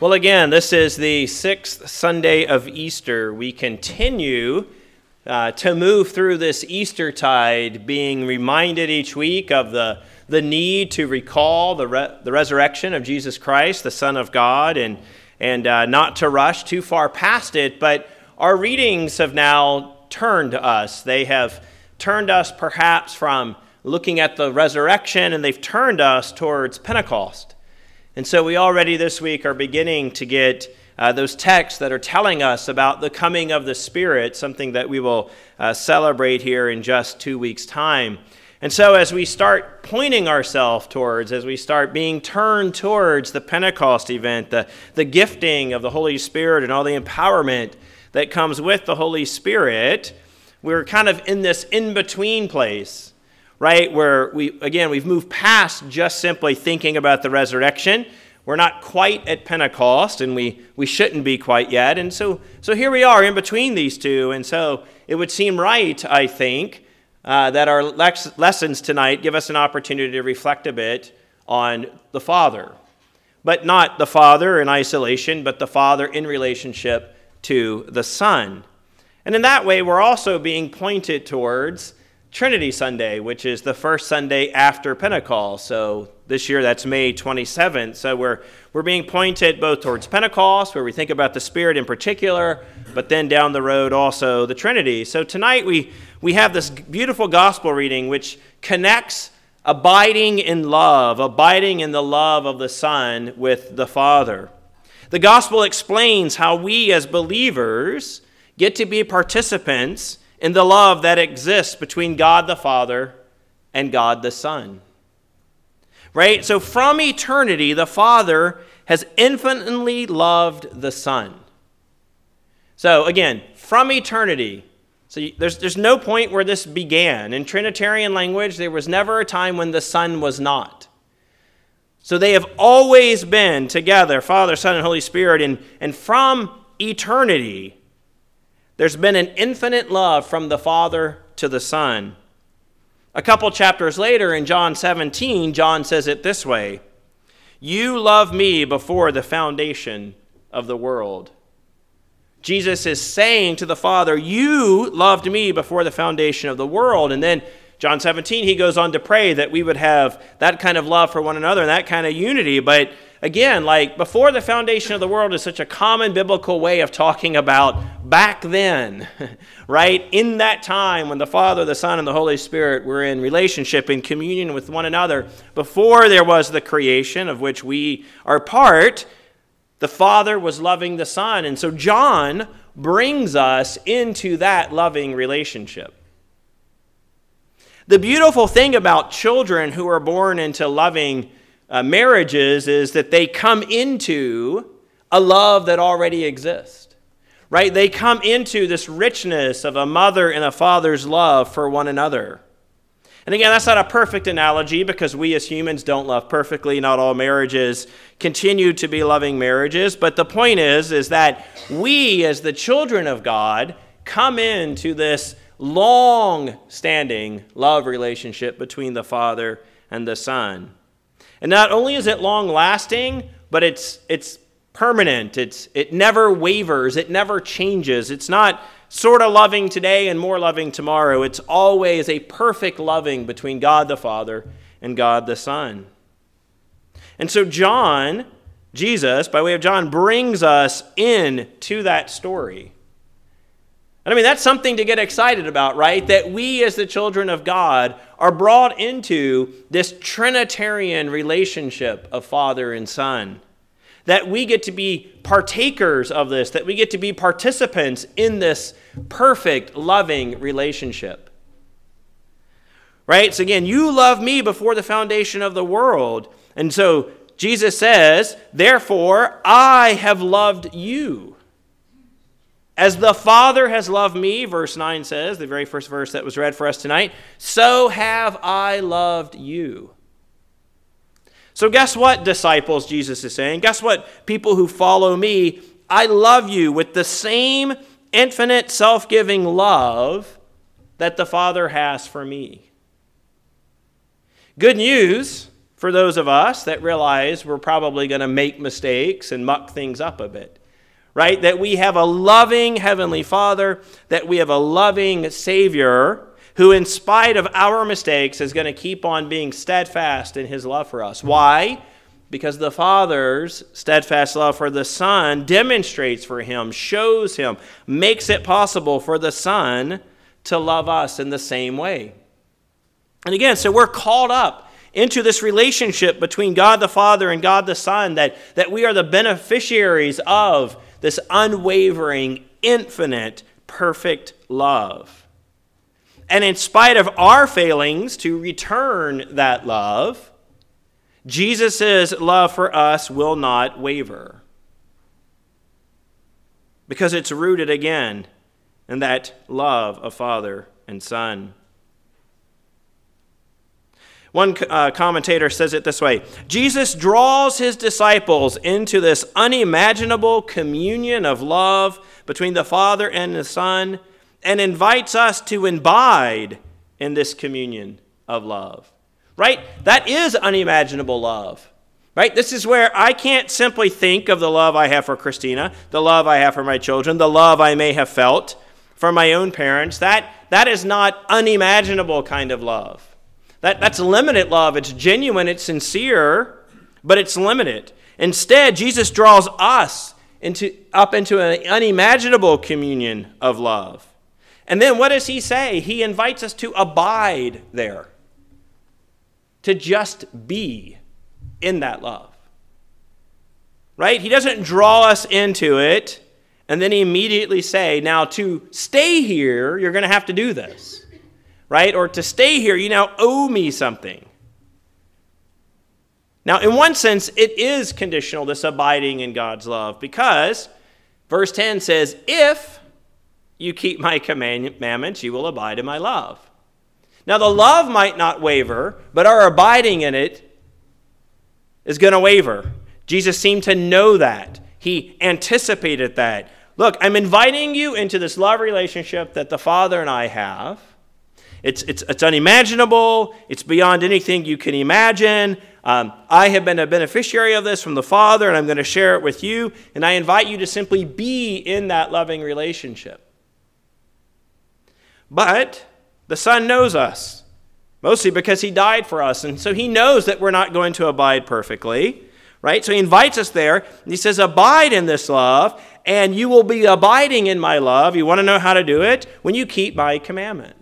Well, again, this is the sixth Sunday of Easter. We continue uh, to move through this Easter tide, being reminded each week of the, the need to recall the, re- the resurrection of Jesus Christ, the Son of God, and, and uh, not to rush too far past it. But our readings have now turned us. They have turned us perhaps from looking at the resurrection, and they've turned us towards Pentecost. And so we already this week are beginning to get uh, those texts that are telling us about the coming of the Spirit, something that we will uh, celebrate here in just two weeks' time. And so, as we start pointing ourselves towards, as we start being turned towards the Pentecost event, the, the gifting of the Holy Spirit and all the empowerment that comes with the Holy Spirit, we're kind of in this in between place right? Where we, again, we've moved past just simply thinking about the resurrection. We're not quite at Pentecost, and we, we shouldn't be quite yet. And so, so here we are in between these two. And so it would seem right, I think, uh, that our lex- lessons tonight give us an opportunity to reflect a bit on the Father. But not the Father in isolation, but the Father in relationship to the Son. And in that way, we're also being pointed towards Trinity Sunday, which is the first Sunday after Pentecost. So this year that's May 27th. So we're, we're being pointed both towards Pentecost, where we think about the Spirit in particular, but then down the road also the Trinity. So tonight we, we have this beautiful gospel reading which connects abiding in love, abiding in the love of the Son with the Father. The gospel explains how we as believers get to be participants in the love that exists between God the Father and God the Son. Right? So from eternity, the Father has infinitely loved the Son. So again, from eternity, so there's, there's no point where this began. In Trinitarian language, there was never a time when the Son was not. So they have always been together, Father, Son, and Holy Spirit. And, and from eternity, there's been an infinite love from the Father to the Son. A couple chapters later in John 17, John says it this way You love me before the foundation of the world. Jesus is saying to the Father, You loved me before the foundation of the world. And then John 17, he goes on to pray that we would have that kind of love for one another and that kind of unity. But again, like before the foundation of the world is such a common biblical way of talking about back then, right? In that time when the Father, the Son, and the Holy Spirit were in relationship, in communion with one another, before there was the creation of which we are part, the Father was loving the Son. And so John brings us into that loving relationship. The beautiful thing about children who are born into loving uh, marriages is that they come into a love that already exists, right? They come into this richness of a mother and a father's love for one another. And again, that's not a perfect analogy because we as humans don't love perfectly. Not all marriages continue to be loving marriages. But the point is, is that we as the children of God come into this long standing love relationship between the Father and the Son. And not only is it long lasting, but it's, it's permanent. It's, it never wavers, it never changes. It's not sort of loving today and more loving tomorrow. It's always a perfect loving between God the Father and God the Son. And so, John, Jesus, by way of John, brings us in to that story. And I mean, that's something to get excited about, right? That we, as the children of God, are brought into this Trinitarian relationship of Father and Son. That we get to be partakers of this, that we get to be participants in this perfect, loving relationship. Right? So, again, you love me before the foundation of the world. And so, Jesus says, Therefore, I have loved you. As the Father has loved me, verse 9 says, the very first verse that was read for us tonight, so have I loved you. So, guess what, disciples, Jesus is saying? Guess what, people who follow me? I love you with the same infinite self giving love that the Father has for me. Good news for those of us that realize we're probably going to make mistakes and muck things up a bit. Right? That we have a loving Heavenly mm. Father, that we have a loving Savior who, in spite of our mistakes, is going to keep on being steadfast in His love for us. Why? Because the Father's steadfast love for the Son demonstrates for Him, shows Him, makes it possible for the Son to love us in the same way. And again, so we're called up into this relationship between God the Father and God the Son, that, that we are the beneficiaries of this unwavering, infinite, perfect love. And in spite of our failings to return that love, Jesus' love for us will not waver. Because it's rooted again in that love of Father and Son. One uh, commentator says it this way Jesus draws his disciples into this unimaginable communion of love between the Father and the Son and invites us to abide in this communion of love. Right? That is unimaginable love. Right? This is where I can't simply think of the love I have for Christina, the love I have for my children, the love I may have felt for my own parents. That, that is not unimaginable kind of love. That, that's limited love. It's genuine, it's sincere, but it's limited. Instead, Jesus draws us into, up into an unimaginable communion of love. And then what does he say? He invites us to abide there, to just be in that love. Right? He doesn't draw us into it and then he immediately say, now to stay here, you're going to have to do this right? Or to stay here, you now owe me something. Now, in one sense, it is conditional, this abiding in God's love, because verse 10 says, If you keep my commandments, you will abide in my love. Now, the love might not waver, but our abiding in it is going to waver. Jesus seemed to know that. He anticipated that. Look, I'm inviting you into this love relationship that the Father and I have. It's, it's, it's unimaginable. It's beyond anything you can imagine. Um, I have been a beneficiary of this from the Father, and I'm going to share it with you. And I invite you to simply be in that loving relationship. But the Son knows us, mostly because He died for us. And so He knows that we're not going to abide perfectly, right? So He invites us there. And He says, Abide in this love, and you will be abiding in my love. You want to know how to do it? When you keep my commandments.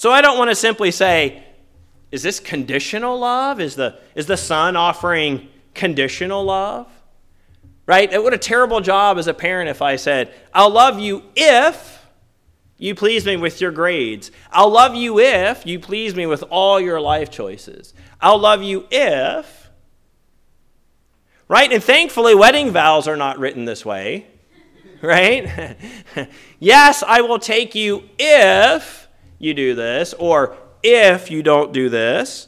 So I don't want to simply say, is this conditional love? Is the, is the son offering conditional love? Right? What a terrible job as a parent if I said, I'll love you if you please me with your grades. I'll love you if you please me with all your life choices. I'll love you if. Right? And thankfully, wedding vows are not written this way. Right? yes, I will take you if you do this, or if you don't do this.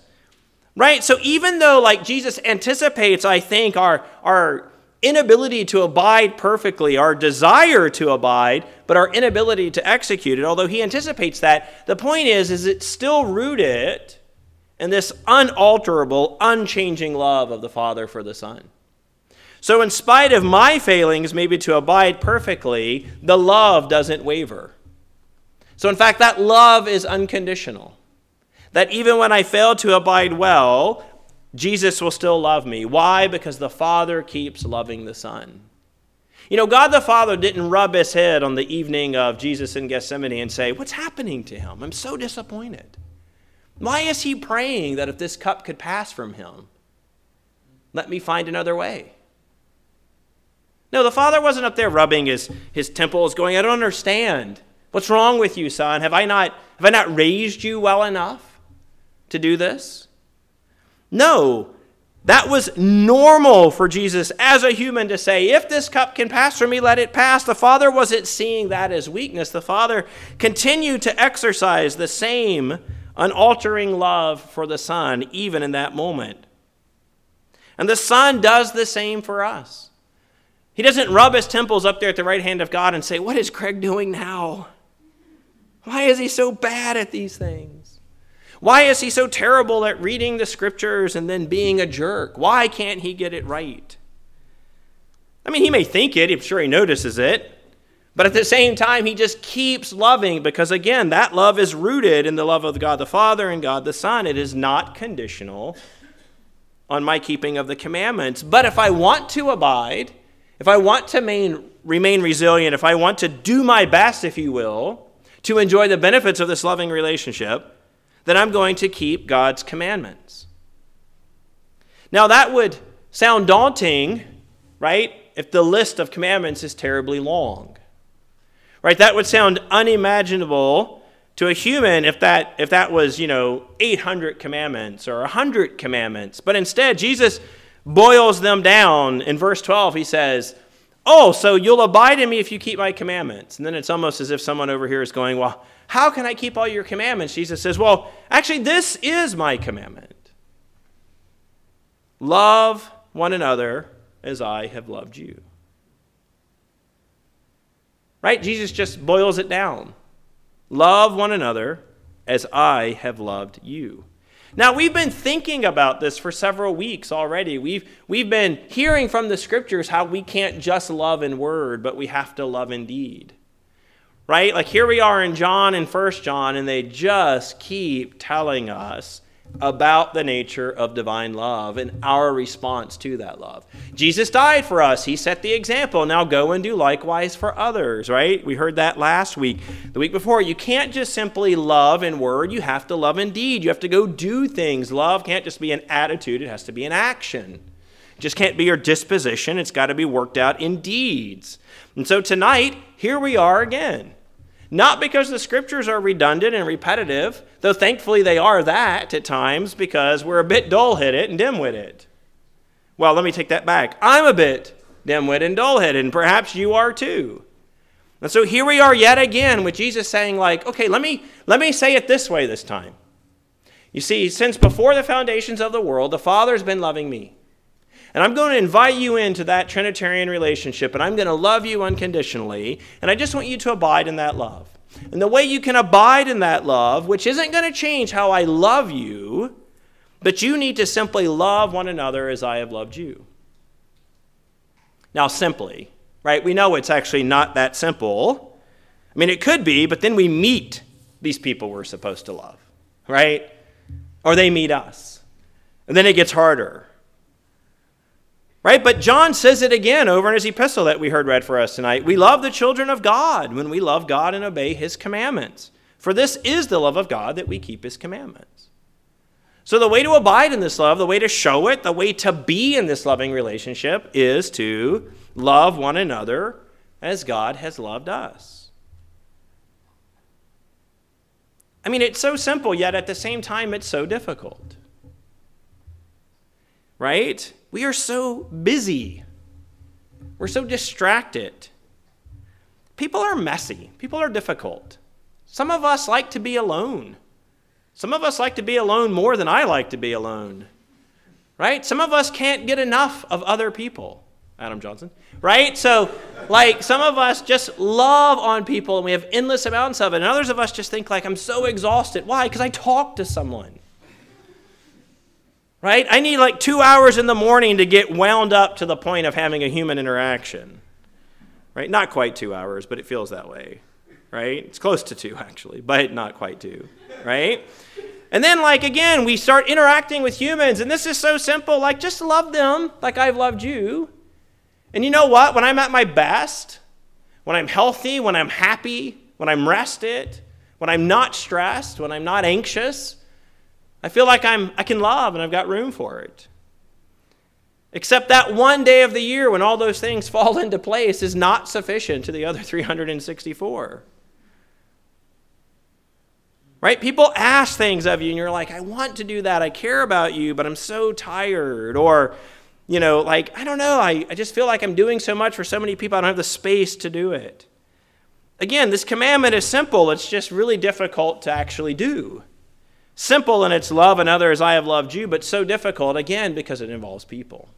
Right? So even though, like, Jesus anticipates, I think, our, our inability to abide perfectly, our desire to abide, but our inability to execute it, although he anticipates that, the point is, is it's still rooted in this unalterable, unchanging love of the Father for the Son. So, in spite of my failings, maybe to abide perfectly, the love doesn't waver. So, in fact, that love is unconditional. That even when I fail to abide well, Jesus will still love me. Why? Because the Father keeps loving the Son. You know, God the Father didn't rub his head on the evening of Jesus in Gethsemane and say, What's happening to him? I'm so disappointed. Why is he praying that if this cup could pass from him, let me find another way? No, the Father wasn't up there rubbing his, his temples, going, I don't understand. What's wrong with you, son? Have I not, have I not raised you well enough to do this? No, that was normal for Jesus as a human to say, If this cup can pass from me, let it pass. The Father wasn't seeing that as weakness. The Father continued to exercise the same unaltering love for the Son, even in that moment. And the Son does the same for us. He doesn't rub his temples up there at the right hand of God and say, What is Craig doing now? Why is he so bad at these things? Why is he so terrible at reading the scriptures and then being a jerk? Why can't he get it right? I mean, he may think it, I'm sure he notices it, but at the same time, he just keeps loving because, again, that love is rooted in the love of God the Father and God the Son. It is not conditional on my keeping of the commandments. But if I want to abide, if I want to main, remain resilient, if I want to do my best, if you will, to enjoy the benefits of this loving relationship, then I'm going to keep God's commandments. Now, that would sound daunting, right, if the list of commandments is terribly long. Right? That would sound unimaginable to a human if that if that was, you know, 800 commandments or 100 commandments. But instead, Jesus boils them down in verse 12. He says, "Oh, so you'll abide in me if you keep my commandments." And then it's almost as if someone over here is going, "Well, how can I keep all your commandments?" Jesus says, "Well, actually this is my commandment. Love one another as I have loved you." Right? Jesus just boils it down. Love one another as I have loved you. Now, we've been thinking about this for several weeks already. We've, we've been hearing from the scriptures how we can't just love in word, but we have to love in deed. Right? Like here we are in John and First John, and they just keep telling us about the nature of divine love and our response to that love. Jesus died for us. He set the example. Now go and do likewise for others, right? We heard that last week. The week before, you can't just simply love in word, you have to love in deed. You have to go do things. Love can't just be an attitude, it has to be an action. It just can't be your disposition, it's got to be worked out in deeds. And so tonight, here we are again. Not because the scriptures are redundant and repetitive, though thankfully they are that at times because we're a bit dull headed and dim witted. Well, let me take that back. I'm a bit dim witted and dull headed, and perhaps you are too. And so here we are yet again with Jesus saying, like, okay, let me, let me say it this way this time. You see, since before the foundations of the world, the Father has been loving me. And I'm going to invite you into that Trinitarian relationship, and I'm going to love you unconditionally, and I just want you to abide in that love. And the way you can abide in that love, which isn't going to change how I love you, but you need to simply love one another as I have loved you. Now, simply, right? We know it's actually not that simple. I mean, it could be, but then we meet these people we're supposed to love, right? Or they meet us. And then it gets harder. Right? But John says it again over in his epistle that we heard read for us tonight. We love the children of God when we love God and obey his commandments. For this is the love of God that we keep his commandments. So, the way to abide in this love, the way to show it, the way to be in this loving relationship is to love one another as God has loved us. I mean, it's so simple, yet at the same time, it's so difficult. Right? We are so busy. We're so distracted. People are messy. People are difficult. Some of us like to be alone. Some of us like to be alone more than I like to be alone. Right? Some of us can't get enough of other people. Adam Johnson. Right? So, like, some of us just love on people and we have endless amounts of it. And others of us just think, like, I'm so exhausted. Why? Because I talk to someone right? I need like two hours in the morning to get wound up to the point of having a human interaction, right? Not quite two hours, but it feels that way, right? It's close to two, actually, but not quite two, right? And then, like, again, we start interacting with humans, and this is so simple. Like, just love them like I've loved you. And you know what? When I'm at my best, when I'm healthy, when I'm happy, when I'm rested, when I'm not stressed, when I'm not anxious, I feel like I'm, I can love and I've got room for it. Except that one day of the year when all those things fall into place is not sufficient to the other 364. Right? People ask things of you, and you're like, I want to do that. I care about you, but I'm so tired. Or, you know, like, I don't know. I, I just feel like I'm doing so much for so many people, I don't have the space to do it. Again, this commandment is simple, it's just really difficult to actually do. Simple in its love and others I have loved you, but so difficult, again, because it involves people.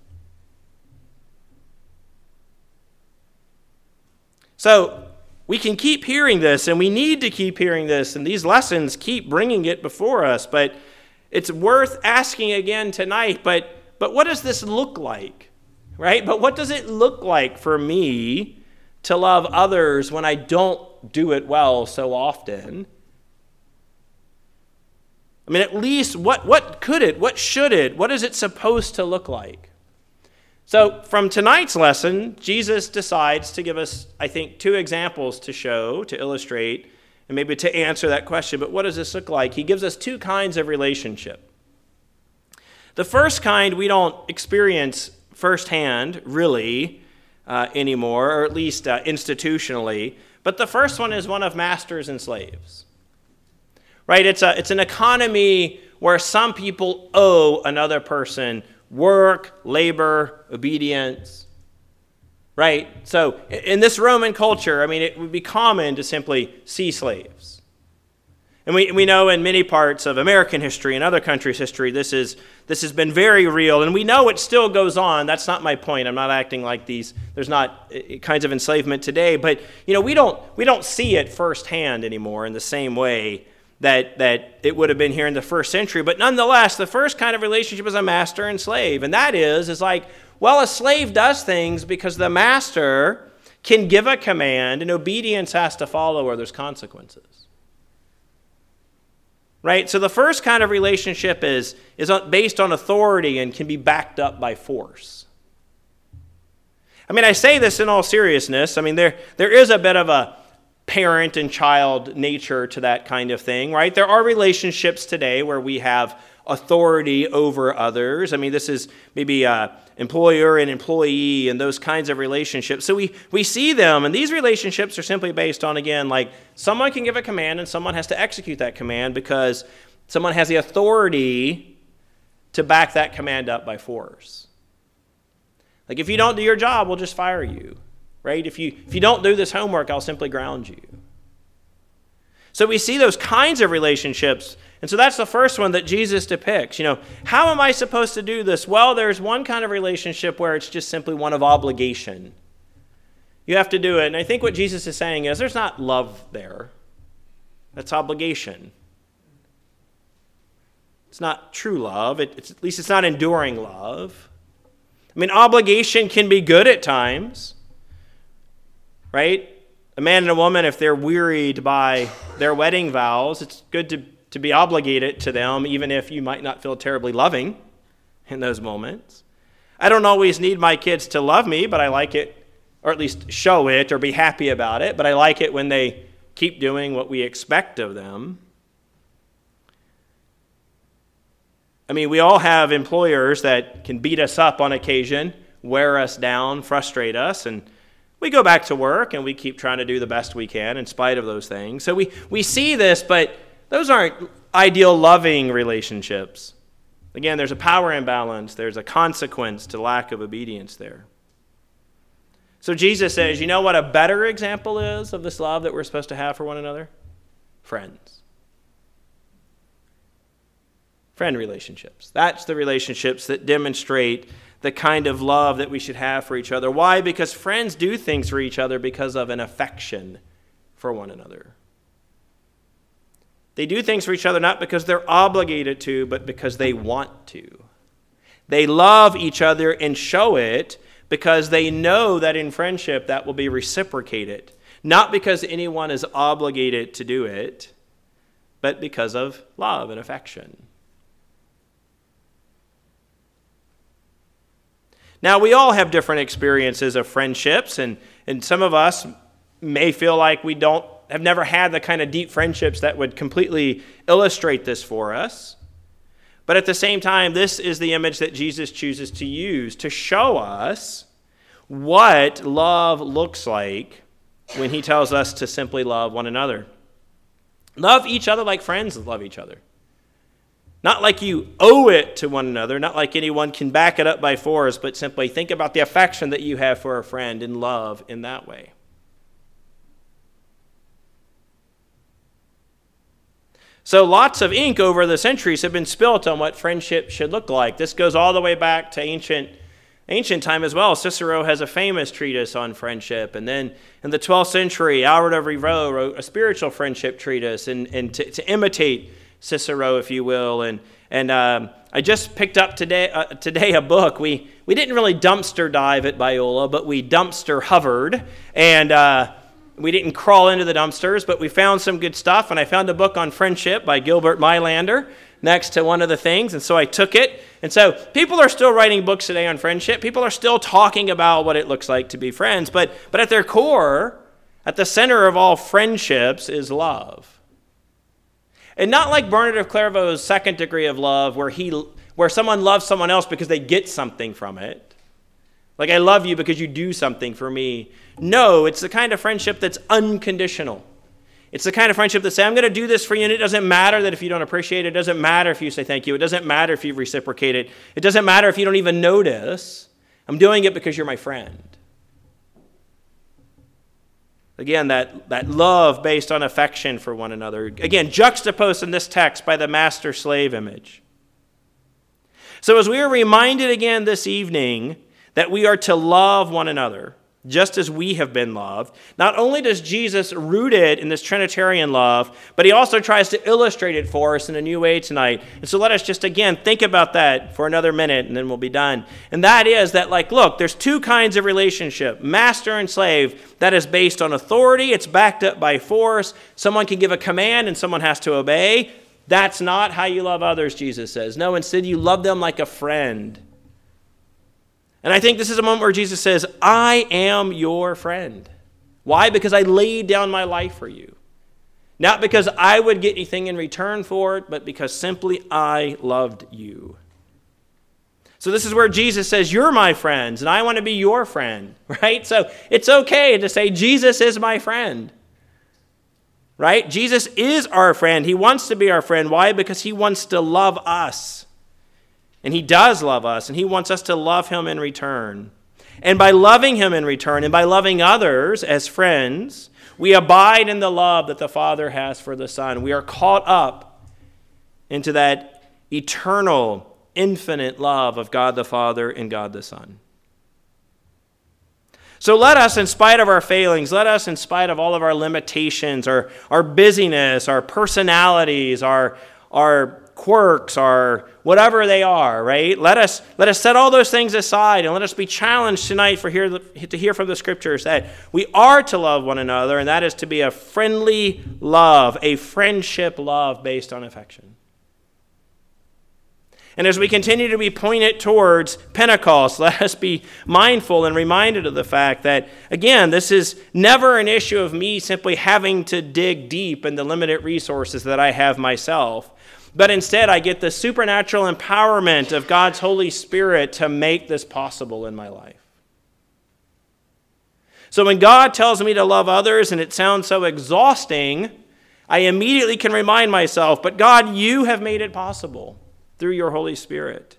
So, we can keep hearing this, and we need to keep hearing this, and these lessons keep bringing it before us. But it's worth asking again tonight. But but what does this look like, right? But what does it look like for me to love others when I don't do it well so often? I mean, at least what what could it? What should it? What is it supposed to look like? So, from tonight's lesson, Jesus decides to give us, I think, two examples to show, to illustrate, and maybe to answer that question. But what does this look like? He gives us two kinds of relationship. The first kind we don't experience firsthand, really, uh, anymore, or at least uh, institutionally. But the first one is one of masters and slaves. Right? It's, a, it's an economy where some people owe another person work, labor, obedience. Right? So, in this Roman culture, I mean, it would be common to simply see slaves. And we, we know in many parts of American history and other countries' history, this, is, this has been very real. And we know it still goes on. That's not my point. I'm not acting like these, there's not kinds of enslavement today. But, you know, we don't, we don't see it firsthand anymore in the same way that, that it would have been here in the first century. But nonetheless, the first kind of relationship is a master and slave. And that is, is like, well, a slave does things because the master can give a command and obedience has to follow or there's consequences. Right? So the first kind of relationship is, is based on authority and can be backed up by force. I mean, I say this in all seriousness. I mean, there, there is a bit of a, parent and child nature to that kind of thing, right? There are relationships today where we have authority over others. I mean, this is maybe a employer and employee and those kinds of relationships. So we, we see them, and these relationships are simply based on, again, like someone can give a command and someone has to execute that command because someone has the authority to back that command up by force. Like, if you don't do your job, we'll just fire you right? If you, if you don't do this homework, I'll simply ground you. So we see those kinds of relationships. And so that's the first one that Jesus depicts. You know, how am I supposed to do this? Well, there's one kind of relationship where it's just simply one of obligation. You have to do it. And I think what Jesus is saying is there's not love there, that's obligation. It's not true love. It, it's, at least it's not enduring love. I mean, obligation can be good at times right? A man and a woman, if they're wearied by their wedding vows, it's good to, to be obligated to them, even if you might not feel terribly loving in those moments. I don't always need my kids to love me, but I like it, or at least show it or be happy about it, but I like it when they keep doing what we expect of them. I mean, we all have employers that can beat us up on occasion, wear us down, frustrate us, and we go back to work and we keep trying to do the best we can in spite of those things. So we, we see this, but those aren't ideal loving relationships. Again, there's a power imbalance, there's a consequence to lack of obedience there. So Jesus says, you know what a better example is of this love that we're supposed to have for one another? Friends. Friend relationships. That's the relationships that demonstrate the kind of love that we should have for each other. Why? Because friends do things for each other because of an affection for one another. They do things for each other not because they're obligated to, but because they want to. They love each other and show it because they know that in friendship that will be reciprocated. Not because anyone is obligated to do it, but because of love and affection. Now, we all have different experiences of friendships, and, and some of us may feel like we don't have never had the kind of deep friendships that would completely illustrate this for us. But at the same time, this is the image that Jesus chooses to use to show us what love looks like when he tells us to simply love one another. Love each other like friends love each other. Not like you owe it to one another, not like anyone can back it up by force, but simply think about the affection that you have for a friend and love in that way. So, lots of ink over the centuries have been spilt on what friendship should look like. This goes all the way back to ancient ancient time as well. Cicero has a famous treatise on friendship. And then in the 12th century, Aelred of Rievaulx wrote a spiritual friendship treatise and, and to, to imitate Cicero, if you will. And, and um, I just picked up today, uh, today a book. We, we didn't really dumpster dive at Biola, but we dumpster hovered. And uh, we didn't crawl into the dumpsters, but we found some good stuff. And I found a book on friendship by Gilbert Meilaender next to one of the things. And so I took it. And so people are still writing books today on friendship. People are still talking about what it looks like to be friends. But, but at their core, at the center of all friendships is love. And not like Bernard of Clairvaux's second degree of love, where, he, where someone loves someone else because they get something from it. Like, I love you because you do something for me. No, it's the kind of friendship that's unconditional. It's the kind of friendship that say, I'm going to do this for you, and it doesn't matter that if you don't appreciate it, it doesn't matter if you say thank you, it doesn't matter if you reciprocate it, it doesn't matter if you don't even notice. I'm doing it because you're my friend. Again, that, that love based on affection for one another. Again, juxtaposed in this text by the master slave image. So, as we are reminded again this evening that we are to love one another, just as we have been loved. Not only does Jesus root it in this Trinitarian love, but he also tries to illustrate it for us in a new way tonight. And so let us just again think about that for another minute and then we'll be done. And that is that, like, look, there's two kinds of relationship master and slave. That is based on authority, it's backed up by force. Someone can give a command and someone has to obey. That's not how you love others, Jesus says. No, instead, you love them like a friend. And I think this is a moment where Jesus says, I am your friend. Why? Because I laid down my life for you. Not because I would get anything in return for it, but because simply I loved you. So, this is where Jesus says, You're my friends, and I want to be your friend, right? So, it's okay to say, Jesus is my friend, right? Jesus is our friend. He wants to be our friend. Why? Because he wants to love us. And He does love us, and He wants us to love Him in return. And by loving Him in return, and by loving others as friends, we abide in the love that the Father has for the Son. We are caught up into that eternal, infinite love of God the Father and God the Son. So let us, in spite of our failings, let us, in spite of all of our limitations, our, our busyness, our personalities, our, our quirks, our whatever they are, right? Let us, let us set all those things aside and let us be challenged tonight for hear, to hear from the scriptures that we are to love one another, and that is to be a friendly love, a friendship love based on affection. And as we continue to be pointed towards Pentecost, let us be mindful and reminded of the fact that, again, this is never an issue of me simply having to dig deep in the limited resources that I have myself but instead I get the supernatural empowerment of God's Holy Spirit to make this possible in my life. So when God tells me to love others and it sounds so exhausting, I immediately can remind myself, but God, you have made it possible through your Holy Spirit.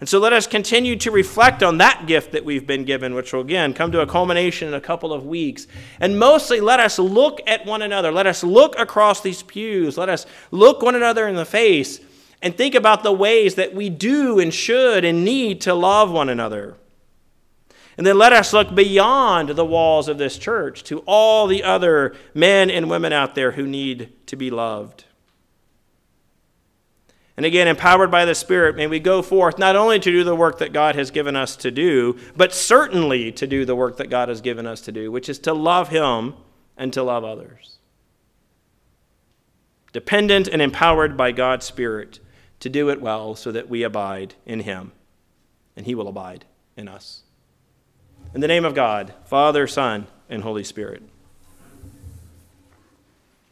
And so let us continue to reflect on that gift that we've been given, which will again come to a culmination in a couple of weeks. And mostly let us look at one another. Let us look across these pews. Let us look one another in the face and think about the ways that we do and should and need to love one another. And then let us look beyond the walls of this church to all the other men and women out there who need to be loved. And again, empowered by the Spirit, may we go forth not only to do the work that God has given us to do, but certainly to do the work that God has given us to do, which is to love Him and to love others. Dependent and empowered by God's Spirit to do it well so that we abide in Him and He will abide in us. In the name of God, Father, Son, and Holy Spirit.